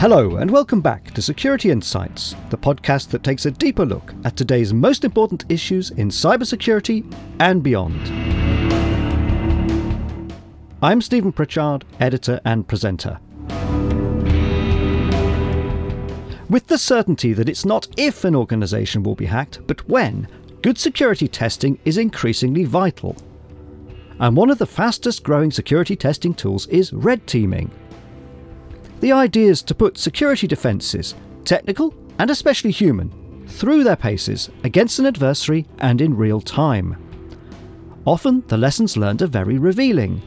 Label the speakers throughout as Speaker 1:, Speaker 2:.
Speaker 1: Hello, and welcome back to Security Insights, the podcast that takes a deeper look at today's most important issues in cybersecurity and beyond. I'm Stephen Pritchard, editor and presenter. With the certainty that it's not if an organisation will be hacked, but when, good security testing is increasingly vital. And one of the fastest growing security testing tools is red teaming. The idea is to put security defences, technical and especially human, through their paces against an adversary and in real time. Often the lessons learned are very revealing.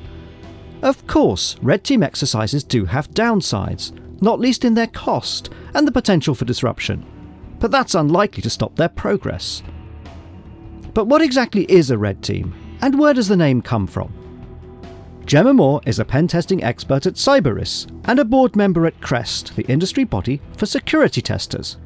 Speaker 1: Of course, red team exercises do have downsides, not least in their cost and the potential for disruption, but that's unlikely to stop their progress. But what exactly is a red team, and where does the name come from? Gemma Moore is a pen testing expert at Cyberis and a board member at CREST, the industry body for security testers.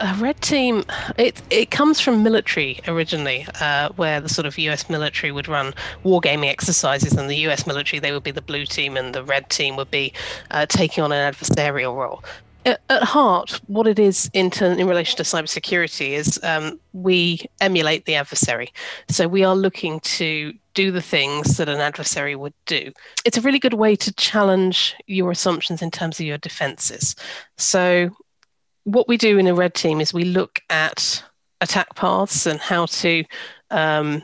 Speaker 2: A red team, it it comes from military originally, uh, where the sort of U.S. military would run wargaming exercises, and the U.S. military they would be the blue team, and the red team would be uh, taking on an adversarial role. At, heart, what it is in, turn, in relation to cybersecurity is um, we emulate the adversary. So we are looking to do the things that an adversary would do. It's a really good way to challenge your assumptions in terms of your defenses. So what we do in a red team is we look at attack paths and how to um,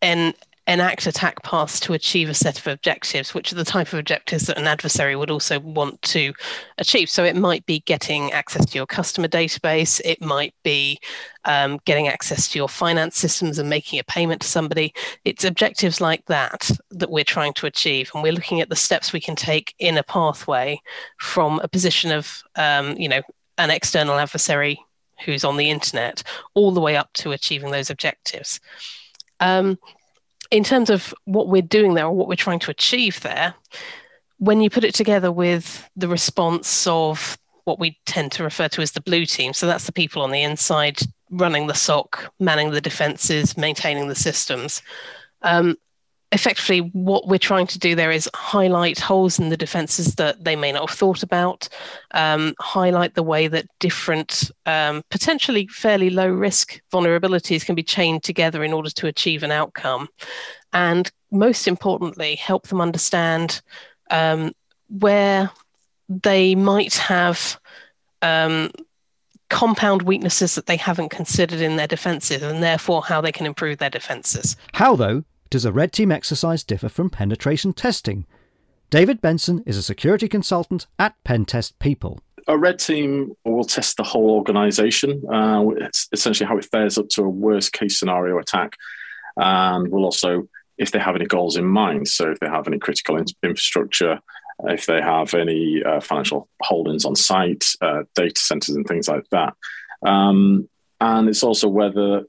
Speaker 2: en- enact attack paths to achieve a set of objectives, which are the type of objectives that an adversary would also want to achieve. So it might be getting access to your customer database, it might be um, getting access to your finance systems and making a payment to somebody. It's objectives like that that we're trying to achieve, and we're looking at the steps we can take in a pathway from a position of, um, you know, an external adversary who's on the internet, all the way up to achieving those objectives. Um, in terms of what we're doing there or what we're trying to achieve there, when you put it together with the response of what we tend to refer to as the blue team, so that's the people on the inside running the SOC, manning the defenses, maintaining the systems. Um, effectively what we're trying to do there is highlight holes in the defenses that they may not have thought about um, highlight the way that different um, potentially fairly low risk vulnerabilities can be chained together in order to achieve an outcome and most importantly help them understand um, where they might have um, compound weaknesses that they haven't considered in their defenses and therefore how they can improve their defenses.
Speaker 1: How, though, does a red team exercise differ from penetration testing? David Benson is a security consultant at Pentest People.
Speaker 3: A red team will test the whole organization. Uh, it's essentially how it fares up to a worst case scenario attack. And we'll also, if they have any goals in mind, so if they have any critical in- infrastructure, if they have any uh, financial holdings on site, uh, data centers, and things like that. Um, and it's also whether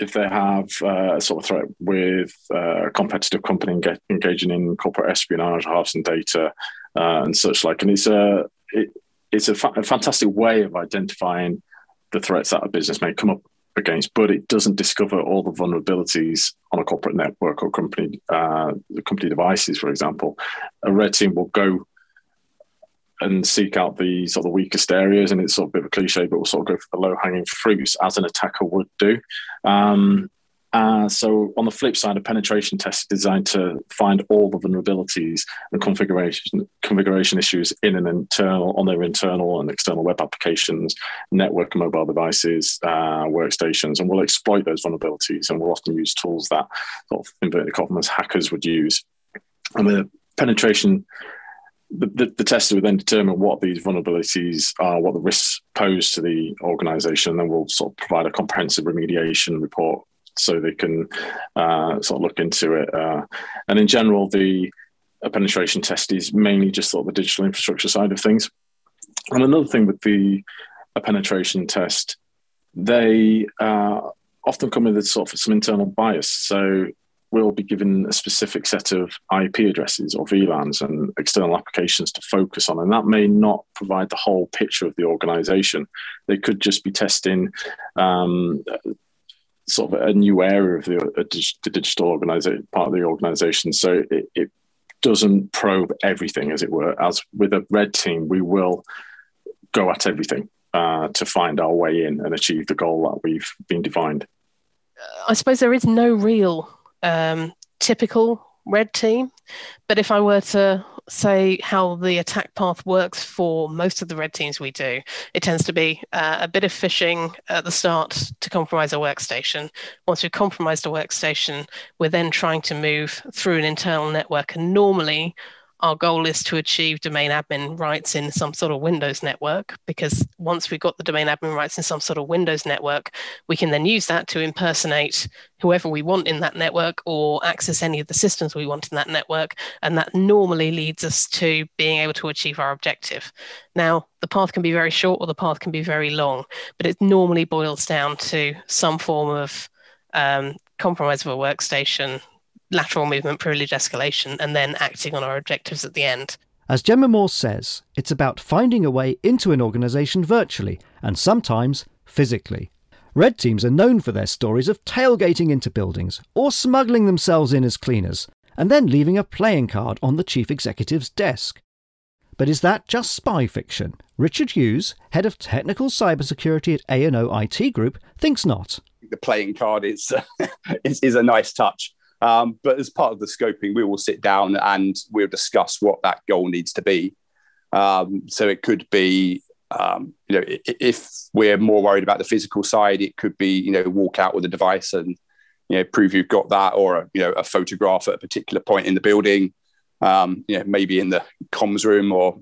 Speaker 3: if they have uh, a sort of threat with uh, a competitive company engaging in corporate espionage, harvesting data, uh, and such like. And it's a it, it's a, fa- a, fantastic way of identifying the threats that a business may come up against, but it doesn't discover all the vulnerabilities on a corporate network or company uh, company devices, for example. A red team will go and seek out the sort of the weakest areas. And it's sort of a bit of a cliche, but we'll sort of go for the low hanging fruits as an attacker would do. Um, uh, so on the flip side, a penetration test is designed to find all the vulnerabilities and configuration configuration issues in an internal on their internal and external web applications, network and mobile devices, uh, workstations, and we'll exploit those vulnerabilities. And we'll often use tools that sort of inverted commas hackers would use. And with penetration the, the, tester will then determine what these vulnerabilities are, what the risks pose to the organization, and then we'll sort of provide a comprehensive remediation report so they can uh, sort of look into it. Uh, and in general, the penetration test is mainly just sort of the digital infrastructure side of things. And another thing with the penetration test, they uh, often come with sort of some internal bias. So will be given a specific set of IP addresses or VLANs and external applications to focus on. And that may not provide the whole picture of the organization. They could just be testing um, sort of a new area of the, the digital organization, part of the organization. So it, it doesn't probe everything, as it were. As with a red team, we will go at everything uh, to find our way in and achieve the goal that we've been defined.
Speaker 2: I suppose there is no real um, typical red team, but if I were to say how the attack path works for most of the red teams we do, it tends to be uh, a bit of phishing at the start to compromise a workstation. Once we've compromised a workstation, we're then trying to move through an internal network, and normally our goal is to achieve domain admin rights in some sort of Windows network because once we've got the domain admin rights in some sort of Windows network, we can then use that to impersonate whoever we want in that network or access any of the systems we want in that network. And that normally leads us to being able to achieve our objective. Now, the path can be very short or the path can be very long, but it normally boils down to some form of um, compromise of a workstation, lateral movement privilege escalation and then acting on our objectives at the end.
Speaker 1: As Gemma Moore says, it's about finding a way into an organisation virtually and sometimes physically. Red teams are known for their stories of tailgating into buildings or smuggling themselves in as cleaners and then leaving a playing card on the chief executive's desk. But is that just spy fiction? Richard Hughes, head of technical cybersecurity at A&O IT Group, thinks not.
Speaker 4: The playing card is, uh, is, is a nice touch. Um, but as part of the scoping, we will sit down and we'll discuss what that goal needs to be. Um, so it could be, um, you know, if we're more worried about the physical side, it could be, you know, walk out with a device and, you know, prove you've got that, or a, you know, a photograph at a particular point in the building. Um, you know, maybe in the comms room or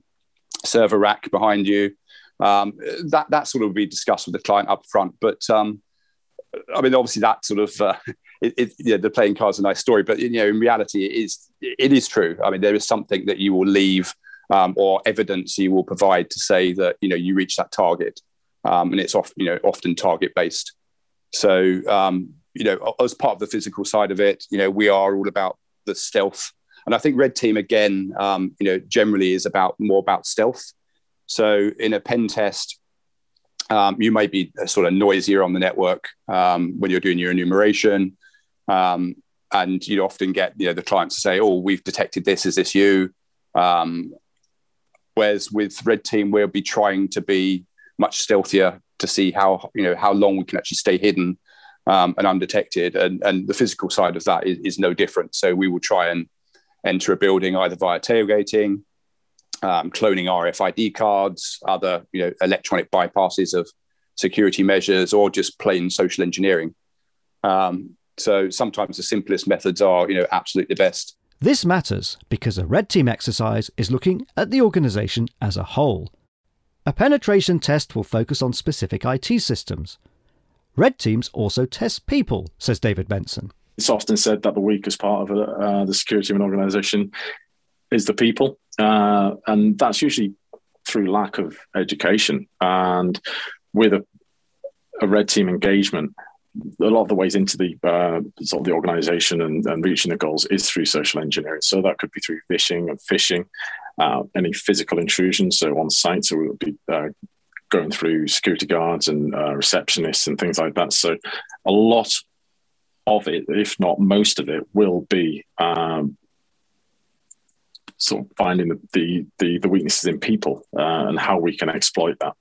Speaker 4: server rack behind you. Um, that that sort of will be discussed with the client up front. But um, I mean, obviously, that sort of uh, it, it, yeah, the playing cards a nice story, but you know, in reality, it is it is true. I mean, there is something that you will leave um, or evidence you will provide to say that you know you reach that target, um, and it's often you know often target based. So um, you know, as part of the physical side of it, you know, we are all about the stealth, and I think Red Team again, um, you know, generally is about more about stealth. So in a pen test, um, you may be sort of noisier on the network um, when you're doing your enumeration. Um, and you often get you know the clients to say, "Oh, we've detected this. Is this you?" Um, whereas with Red Team, we'll be trying to be much stealthier to see how you know how long we can actually stay hidden um, and undetected. And, and the physical side of that is, is, no different. So we will try and enter a building either via tailgating, um, cloning RFID cards, other you know electronic bypasses of security measures, or just plain social engineering. Um, so sometimes the simplest methods are, you know, absolutely best.
Speaker 1: This matters because a red team exercise is looking at the organisation as a whole. A penetration test will focus on specific IT systems. Red teams also test people, says David Benson.
Speaker 3: It's often said that the weakest part of uh, the security of an organisation is the people, uh, and that's usually through lack of education. And with a, a red team engagement, a lot of the ways into the uh, sort of the organization and, and, reaching the goals is through social engineering. So that could be through phishing and phishing, uh, any physical intrusion. So on site, so we'll be uh, going through security guards and uh, receptionists and things like that. So a lot of it, if not most of it, will be um, sort of finding the, the, the weaknesses in people uh, and how we can exploit that.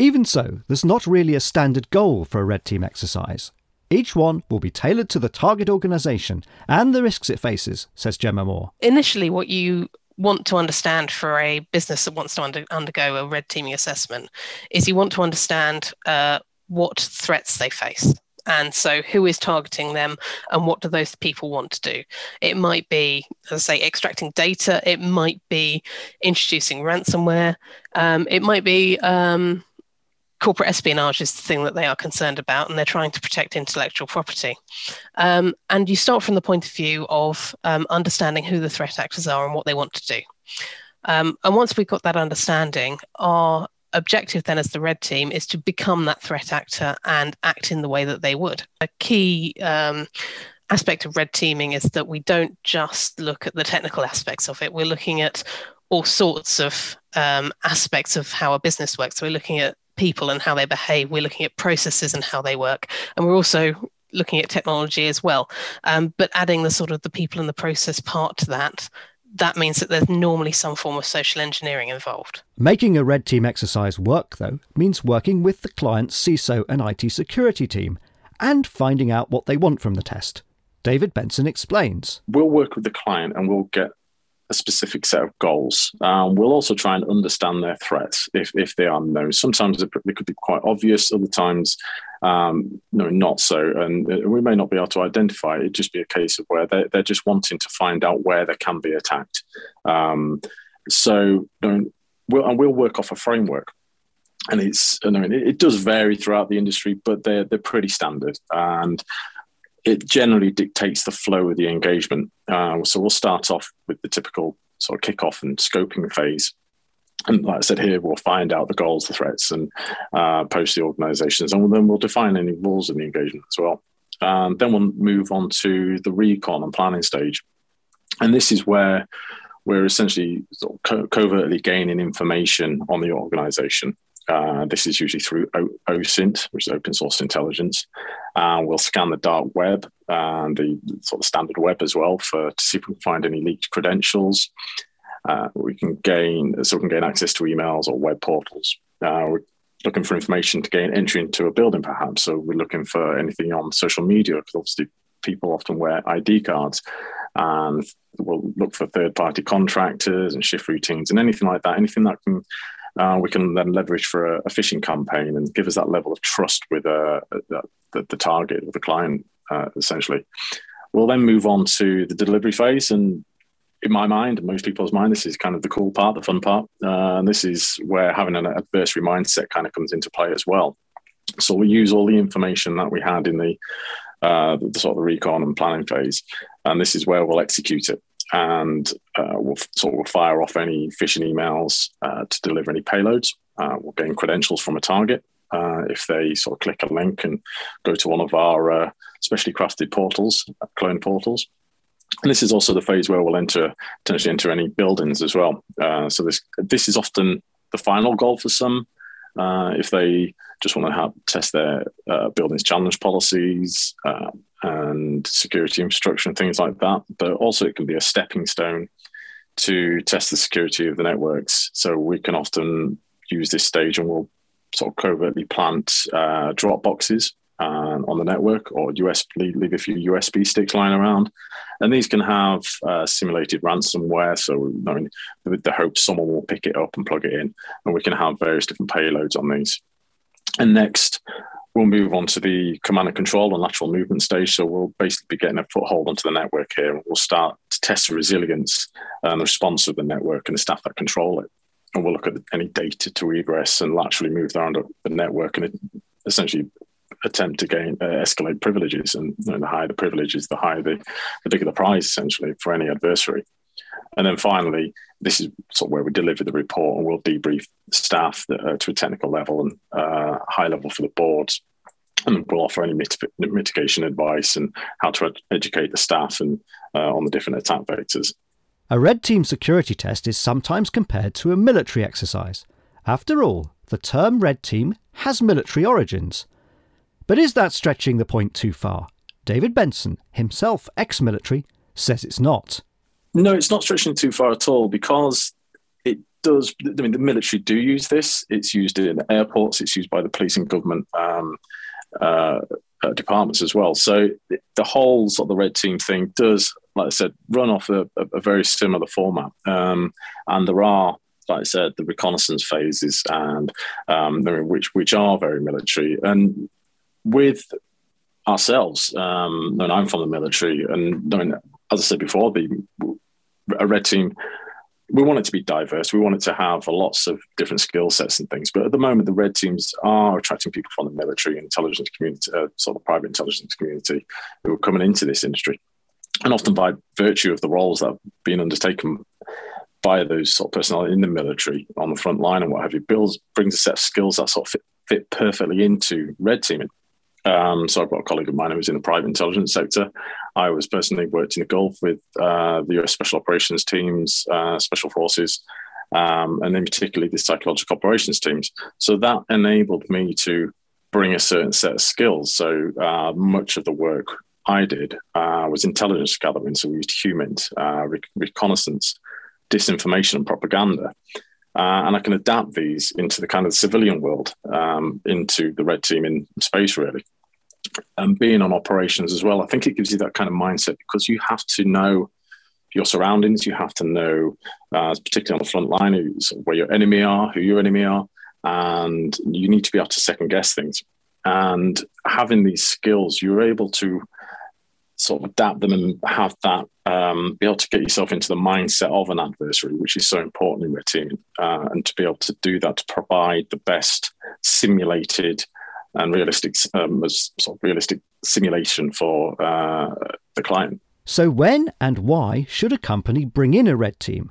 Speaker 1: Even so, there's not really a standard goal for a red team exercise. Each one will be tailored to the target organisation and the risks it faces, says Gemma Moore.
Speaker 2: Initially, what you want to understand for a business that wants to under, undergo a red teaming assessment is you want to understand uh, what threats they face. And so, who is targeting them, and what do those people want to do? It might be, as I say, extracting data. It might be introducing ransomware. Um, it might be um, corporate espionage is the thing that they are concerned about, and they're trying to protect intellectual property. Um, and you start from the point of view of um, understanding who the threat actors are and what they want to do. Um, and once we've got that understanding, our objective then as the red team is to become that threat actor and act in the way that they would. A key um, aspect of red teaming is that we don't just look at the technical aspects of it, we're looking at all sorts of um, aspects of how a business works. So we're looking at people and how they behave. We're looking at processes and how they work. And we're also looking at technology as well. Um, but adding the sort of the people and the process part to that that means that there's normally some form of social engineering involved.
Speaker 1: Making a red team exercise work, though, means working with the client's CISO and IT security team and finding out what they want from the test. David Benson explains.
Speaker 3: We'll work with the client and we'll get a specific set of goals. Um, we'll also try and understand their threats if, if they are known. Sometimes they could be quite obvious, other times um, no, not so. And we may not be able to identify. It'd just be a case of where they're, they're just wanting to find out where they can be attacked. Um, so, we'll, and we'll work off a framework. And it's, I mean, it, it does vary throughout the industry, but they're, they're pretty standard. And it generally dictates the flow of the engagement. Uh, so we'll start off with the typical sort of kickoff and scoping phase. And like I said here, we'll find out the goals, the threats, and uh, post the organizations, and then we'll define any rules in the engagement as well. Um, then we'll move on to the recon and planning stage. And this is where we're essentially sort of co- covertly gaining information on the organization. Uh, this is usually through o- OSINT, which is open source intelligence. Uh, we'll scan the dark web and the sort of standard web as well for to see if we can find any leaked credentials. Uh, we can gain so we can gain access to emails or web portals. Uh, we're looking for information to gain entry into a building, perhaps. So we're looking for anything on social media because obviously people often wear ID cards, and we'll look for third-party contractors and shift routines and anything like that. Anything that can uh, we can then leverage for a, a, phishing campaign and give us that level of trust with uh, the, the, target, with the client, uh, essentially. We'll then move on to the delivery phase. And in my mind, most people's mind, this is kind of the cool part, the fun part. Uh, and this is where having an adversary mindset kind of comes into play as well. So we use all the information that we had in the, uh, the sort of the recon and planning phase, and this is where we'll execute it and uh, we'll sort of fire off any phishing emails uh, to deliver any payloads. Uh, we'll gain credentials from a target uh, if they sort of click a link and go to one of our uh, specially crafted portals, clone portals. And this is also the phase where we'll enter potentially enter any buildings as well. Uh, so this this is often the final goal for some. Uh, if they just want to test their uh, buildings challenge policies, uh, and security infrastructure and things like that. But also, it can be a stepping stone to test the security of the networks. So we can often use this stage and we'll sort of covertly plant uh, drop boxes uh, on the network or USB, leave a few USB sticks lying around. And these can have uh, simulated ransomware. So, I mean, with the hope someone will pick it up and plug it in. And we can have various different payloads on these. And next, we'll move on to the command and control and lateral movement stage. So we'll basically be getting a foothold onto the network here. We'll start to test the resilience and the response of the network and the staff that control it. And we'll look at any data to egress and laterally move around the network and essentially attempt to gain uh, escalate privileges. And you know, the higher the privileges, the higher the, the bigger the prize essentially for any adversary. And then finally, this is sort of where we deliver the report and we'll debrief staff uh, to a technical level and uh, high level for the boards. And we'll offer any mit- mitigation advice and how to ed- educate the staff and uh, on the different attack vectors.
Speaker 1: A red team security test is sometimes compared to a military exercise. After all, the term red team has military origins. But is that stretching the point too far? David Benson, himself ex military, says it's not.
Speaker 3: No, it's not stretching too far at all because it does. I mean, the military do use this. It's used in airports. It's used by the police and government um, uh, uh, departments as well. So the whole sort of the red team thing does, like I said, run off a, a very similar format. Um, and there are like I said, the reconnaissance phases and um, which which are very military. And with ourselves, um, and I'm from the military, and I mean, as I said before, the a red team we want it to be diverse. We want it to have lots of different skill sets and things. But at the moment, the red teams are attracting people from the military and intelligence community, uh, sort of private intelligence community, who are coming into this industry, and often by virtue of the roles that have been undertaken by those sort of personnel in the military on the front line and what have you, builds brings a set of skills that sort of fit, fit perfectly into red teaming. Um, so I've got a colleague of mine who was in the private intelligence sector. I was personally worked in the Gulf with uh, the US Special Operations teams, uh, Special Forces, um, and then particularly the psychological operations teams. So that enabled me to bring a certain set of skills. So uh, much of the work I did uh, was intelligence gathering. So we used HUMINT, uh, reconnaissance, disinformation and propaganda. Uh, and I can adapt these into the kind of civilian world, um, into the red team in space, really. And being on operations as well, I think it gives you that kind of mindset because you have to know your surroundings. You have to know, uh, particularly on the front line, where your enemy are, who your enemy are, and you need to be able to second guess things. And having these skills, you're able to sort of adapt them and have that um, be able to get yourself into the mindset of an adversary, which is so important in red team, uh, and to be able to do that to provide the best simulated and realistic, um, sort of realistic simulation for uh, the client.
Speaker 1: So, when and why should a company bring in a red team?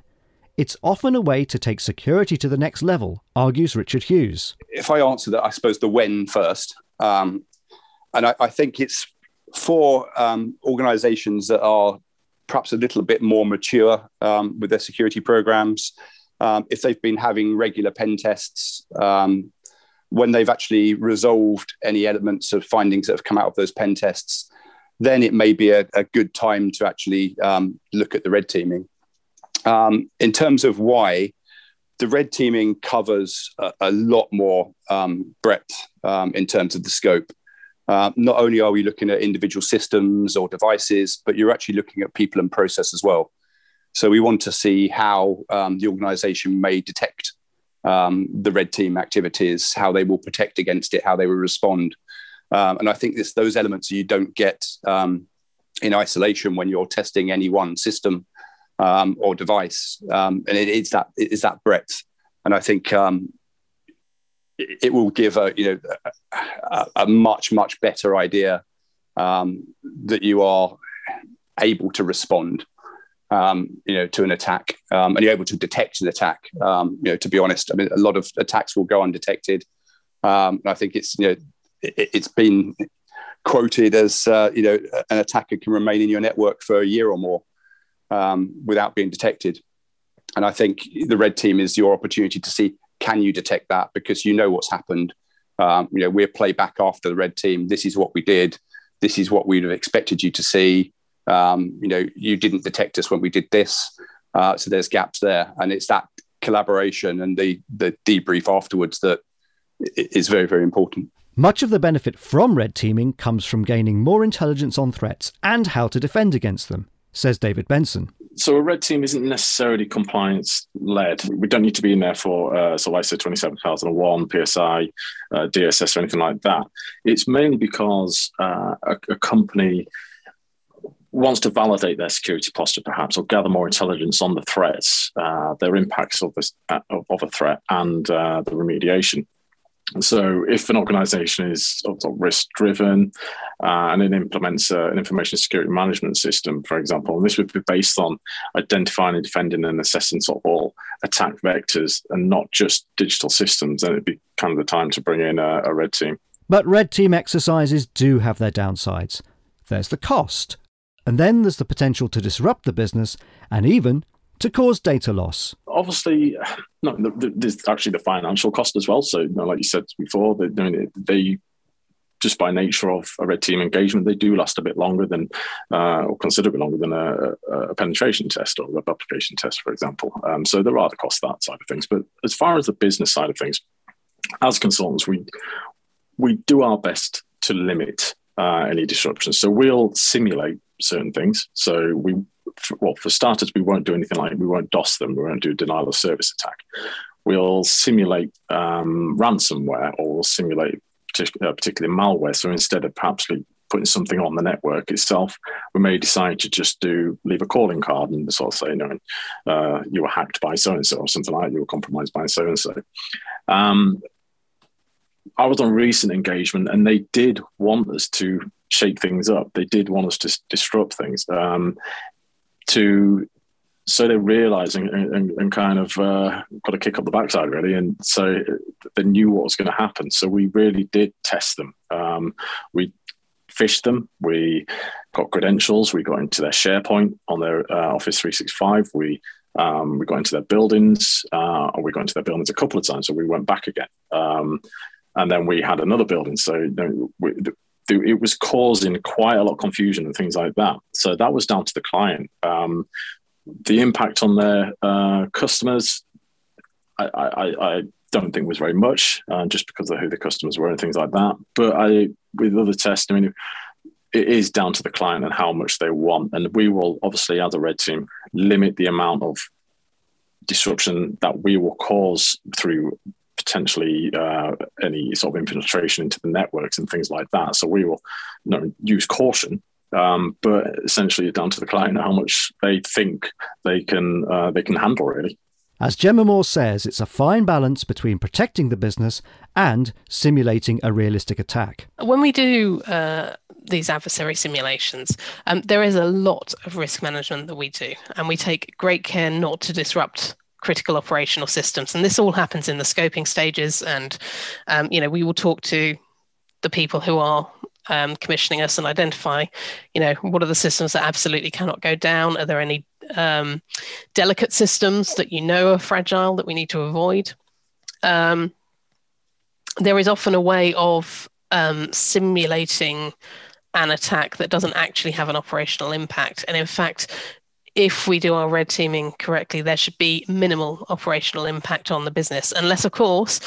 Speaker 1: It's often a way to take security to the next level, argues Richard Hughes.
Speaker 4: If I answer that, I suppose the when first. Um, and I, I, think it's for um, organizations that are perhaps a little bit more mature um, with their security programs, um, if they've been having regular pen tests, um, when they've actually resolved any elements of findings that have come out of those pen tests, then it may be a, a good time to actually um, look at the red teaming. Um, in terms of why, the red teaming covers a, a lot more um, breadth in terms of the scope. Uh, not only are we looking at individual systems or devices, but you're actually looking at people and process as well. So we want to see how um, the organization may detect um, the red team activities, how they will protect against it, how they will respond. Um, and I think it's those elements you don't get um, in isolation when you're testing any one system um, or device. Um, and it is that it is that breadth. And I think it will give a you know a, a much much better idea um, that you are able to respond um, you know to an attack um, and you're able to detect an attack um, you know to be honest i mean a lot of attacks will go undetected um, i think it's you know it, has been quoted as uh, you know an attacker can remain in your network for a year or more um, without being detected and i think the red team is your opportunity to see can you detect that? Because you know what's happened. Um, you know, we're play back after the red team. This is what we did. This is what we'd have expected you to see. Um, you know, you didn't detect us when we did this. Uh, so there's gaps there, and it's that collaboration and the the debrief afterwards that is very very important.
Speaker 1: Much of the benefit from red teaming comes from gaining more intelligence on threats and how to defend against them, says David Benson
Speaker 3: so a red team isn't necessarily compliance led. We don't need to be in there for uh, so ISO 27001, PCI, uh, DSS, or anything like that. It's mainly because uh, a, a, company wants to validate their security posture, perhaps, or gather more intelligence on the threats, uh, their impacts of, this, uh, of a threat, and uh, the remediation. So, if an organization is risk driven uh, and it implements an information security management system, for example, and this would be based on identifying and defending and assessing sort of all attack vectors and not just digital systems, then it'd be kind of the time to bring in a, a red team.
Speaker 1: But red team exercises do have their downsides. There's the cost, and then there's the potential to disrupt the business and even to cause data loss.
Speaker 3: Obviously, no, there's actually the financial cost as well. So, you know, like you said before, they, they just by nature of a red team engagement, they do last a bit longer than, uh, or considerably longer than a, a, penetration test or a web application test, for example. Um, so there are the costs that side of things. But as far as the business side of things, as consultants, we we do our best to limit uh, any disruptions. So we'll simulate certain things. So we well, for starters, we won't do anything like we won't DOS them. We won't do a denial of service attack. We'll simulate um, ransomware or we'll simulate uh, particularly malware. So instead of perhaps putting something on the network itself, we may decide to just do leave a calling card and sort of say, you know, uh, you were hacked by so and so or something like that. You were compromised by so and so. I was on recent engagement and they did want us to shake things up. They did want us to disrupt things. Um, to so they realized and, and, and, kind of uh, got a kick up the backside really and so they knew what was going to happen. So we really did test them. Um, we phished them. We got credentials. We got into their sharepoint on their uh, office 365 we um, we got into their buildings uh, or we got into their buildings a couple of times so we went back again. Um, and then we had another building. So you know, we, it was causing quite a lot of confusion and things like that. So that was down to the client. Um, the impact on their uh, customers, I, I, I, don't think was very much, uh, just because of who the customers were and things like that. But I, with other tests, I mean, it is down to the client and how much they want, and we will obviously, as a red team, limit the amount of disruption that we will cause through potentially uh, any sort of infiltration into the networks and things like that. So we will you know, use caution, um, but essentially it's down to the client how much they think they can uh, they can handle really.
Speaker 1: As Gemma Moore says, it's a fine balance between protecting the business and simulating a realistic attack.
Speaker 2: When we do uh, these adversary simulations, um, there is a lot of risk management that we do, and we take great care not to disrupt critical operational systems. And this all happens in the scoping stages. And, um, you know, we will talk to the people who are um, commissioning us and identify, you know, what are the systems that absolutely cannot go down? Are there any um, delicate systems that you know are fragile that we need to avoid? Um, there is often a way of um, simulating an attack that doesn't actually have an operational impact. And in fact, if we do our red teaming correctly, there should be minimal operational impact on the business, unless, of course,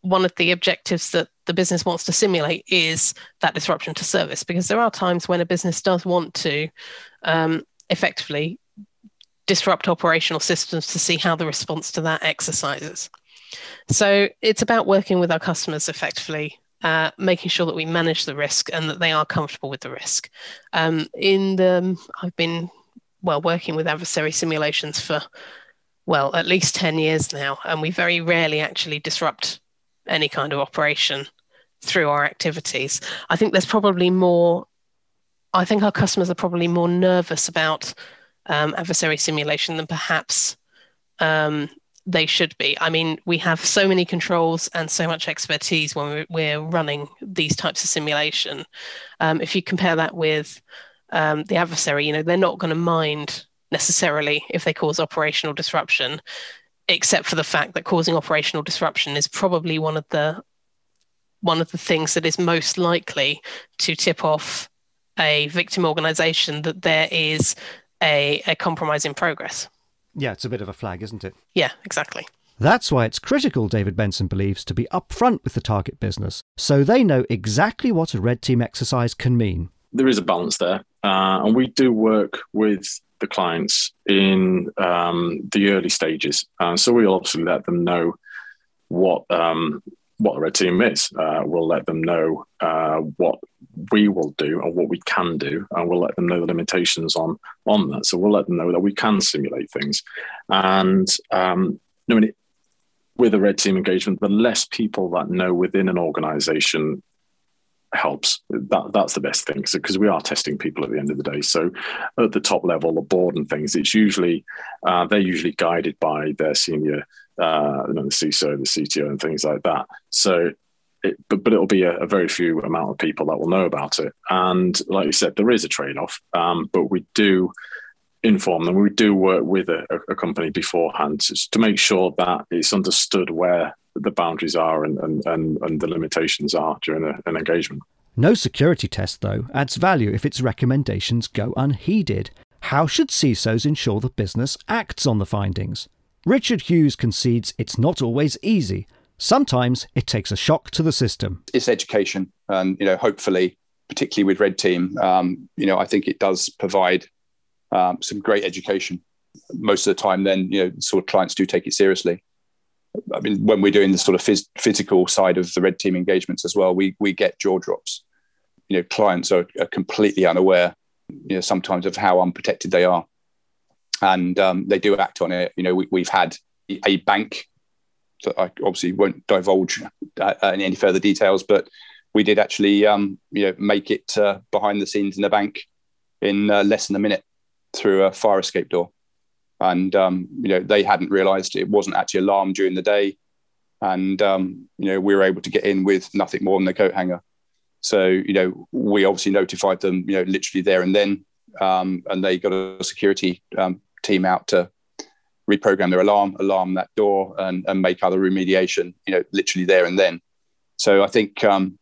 Speaker 2: one of the objectives that the business wants to simulate is that disruption to service, because there are times when a business does want to um, effectively disrupt operational systems to see how the response to that exercises. So it's about working with our customers effectively uh, making sure that we manage the risk and that they are comfortable with the risk. Um, in the, I've been well working with adversary simulations for well at least 10 years now and we very rarely actually disrupt any kind of operation through our activities i think there's probably more i think our customers are probably more nervous about um, adversary simulation than perhaps um, they should be. I mean, we have so many controls and so much expertise when we're, running these types of simulation. Um, if you compare that with um, the adversary, you know, they're not going to mind necessarily if they cause operational disruption, except for the fact that causing operational disruption is probably one of the one of the things that is most likely to tip off a victim organization that there is a, a compromise in progress.
Speaker 1: Yeah, it's a bit of a flag, isn't it?
Speaker 2: Yeah, exactly.
Speaker 1: That's why it's critical, David Benson believes, to be upfront with the target business so they know exactly what a red team exercise can mean.
Speaker 3: There is a balance there. Uh, and we do work with the clients in um, the early stages. Uh, so we'll obviously let them know what um, what the red team is. Uh, we'll let them know uh, what we will do and what we can do, and we'll let them know the limitations on on that. So we'll let them know that we can simulate things. And um, I mean, with a red team engagement, the less people that know within an organization helps. That that's the best thing. Because we are testing people at the end of the day. So at the top level, the board and things, it's usually uh, they're usually guided by their senior, uh, you know, the CISO, the CTO, and things like that. So. It, but, but it'll be a, a, very few amount of people that will know about it. And like you said, there is a trade off, um, but we do inform them. We do work with a, a company beforehand to make sure that it's understood where the boundaries are and, and, and, and the limitations are during a, an engagement.
Speaker 1: No security test, though, adds value if its recommendations go unheeded. How should CISOs ensure the business acts on the findings? Richard Hughes concedes it's not always easy. Sometimes it takes a shock to the system.
Speaker 4: It's education, and you know, hopefully, particularly with Red Team, um, you know, I think it does provide um, some great education. Most of the time, then you know, sort of clients do take it seriously. I mean, when we're doing the sort of phys- physical side of the red team engagements as well, we we get jaw drops. You know, clients are, are completely unaware, you know, sometimes of how unprotected they are, and um, they do act on it. You know, we, have had a bank. So I obviously won't divulge uh, any further details, but we did actually, um, you know, make it uh, behind the scenes in the bank in uh, less than a minute through a fire escape door and um, you know they hadn't realised it wasn't actually alarmed during the day, and um, you know we were able to get in with nothing more than a coat hanger. So you know we obviously notified them, you know, literally there and then, um, and they got a security um, team out to reprogram their alarm, alarm that door, and, and make other remediation, you know, literally there and then. So I think um,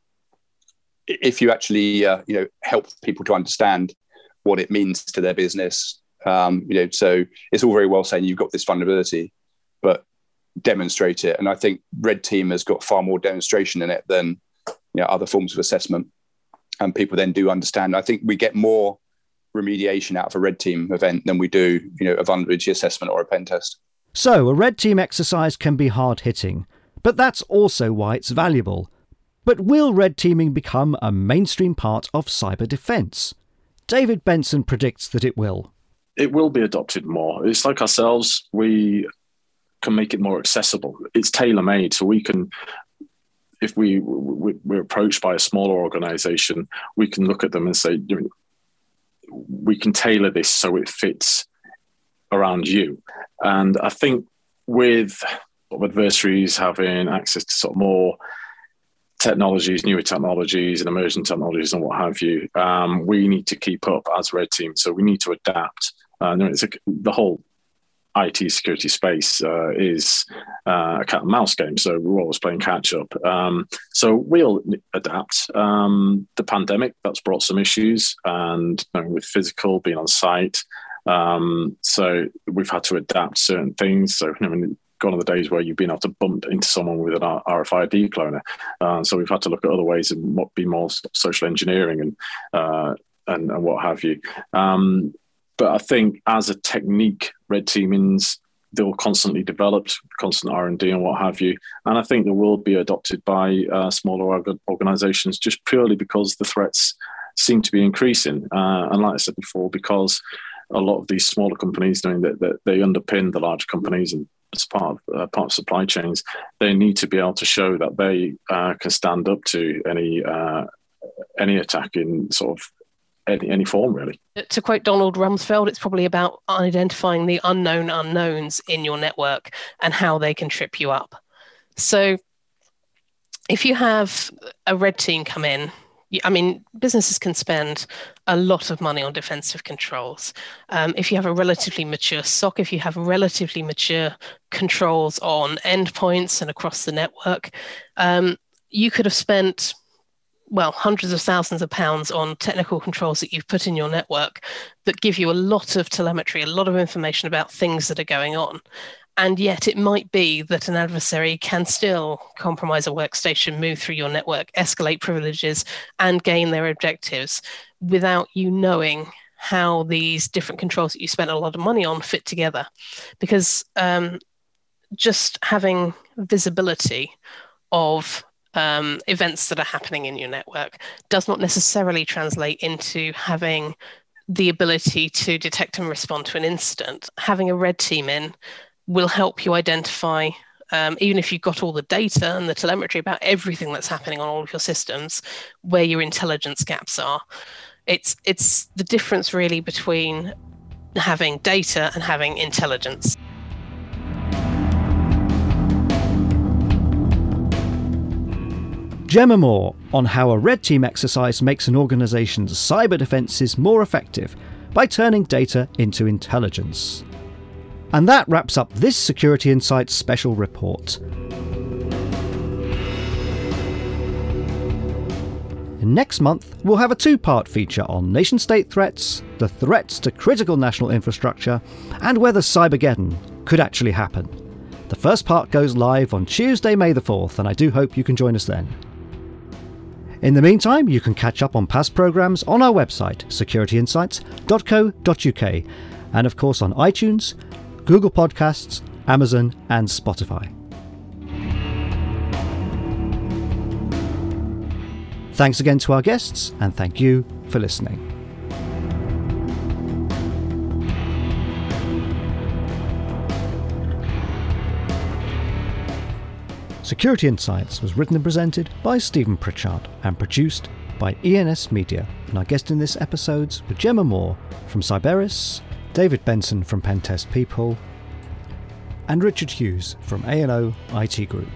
Speaker 4: if you actually uh, you know help people to understand what it means to their business Um, you know, so it's all very well saying you've got this vulnerability, but demonstrate it. And I think Red Team has got far more demonstration in it than you know, other forms of assessment. And people then do understand. I think we get more remediation out of a red team event than we do, you know, a vulnerability assessment or a pen test.
Speaker 1: So a red team exercise can be hard hitting, but that's also why it's valuable. But will red teaming become a mainstream part of cyber defence? David Benson predicts that it will.
Speaker 3: It will be adopted more. It's like ourselves, we can make it more accessible. It's tailor made, so we can if we we're approached by a smaller organization, we can look at them and say, we can tailor this so it fits around you. And I think with adversaries having access to sort of more technologies, newer technologies, and emerging technologies, and what have you, um, we need to keep up as Red Team. So we need to adapt. Uh, it's a, the whole IT security space uh, is uh, a cat and mouse game. So we're always playing catch up. Um, so we'll adapt. Um, the pandemic that's brought some issues, and you know, with physical being on site. Um, so we've had to adapt certain things. So gone are the days where you've been able to bump into someone with an RFID cloner. Uh, so we've had to look at other ways and be more social engineering and uh, and, and, what have you. Um, but I think as a technique, red teamings they'll constantly developed, constant R and D and what have you. And I think they will be adopted by uh, smaller organisations just purely because the threats seem to be increasing. Uh, and like I said before, because a lot of these smaller companies doing that, that they underpin the large companies and as part of, uh, part of supply chains, they need to be able to show that they uh, can stand up to any uh, any attack in sort of any, any form, really.
Speaker 2: To quote Donald Rumsfeld, it's probably about identifying the unknown unknowns in your network and how they can trip you up. So, if you have a red team come in, I mean, businesses can spend a lot of money on defensive controls. Um, if you have a relatively mature SOC, if you have relatively mature controls on endpoints and across the network, um, you could have spent well, hundreds of thousands of pounds on technical controls that you've put in your network that give you a lot of telemetry, a lot of information about things that are going on. And yet, it might be that an adversary can still compromise a workstation, move through your network, escalate privileges, and gain their objectives without you knowing how these different controls that you spent a lot of money on fit together. Because um, just having visibility of um, events that are happening in your network does not necessarily translate into having the ability to detect and respond to an incident. Having a red team in will help you identify, um, even if you've got all the data and the telemetry about everything that's happening on all of your systems, where your intelligence gaps are. It's it's the difference really between having data and having intelligence.
Speaker 1: Gemma Moore on how a red team exercise makes an organisation's cyber defences more effective by turning data into intelligence. And that wraps up this Security Insights special report. Next month, we'll have a two part feature on nation state threats, the threats to critical national infrastructure, and whether Cybergeddon could actually happen. The first part goes live on Tuesday, May the 4th, and I do hope you can join us then. In the meantime, you can catch up on past programmes on our website, securityinsights.co.uk, and of course on iTunes, Google Podcasts, Amazon, and Spotify. Thanks again to our guests, and thank you for listening. Security Insights was written and presented by Stephen Pritchard and produced by ENS Media. And our guests in this episode were Gemma Moore from Cyberis, David Benson from Pentest People, and Richard Hughes from A&O IT Group.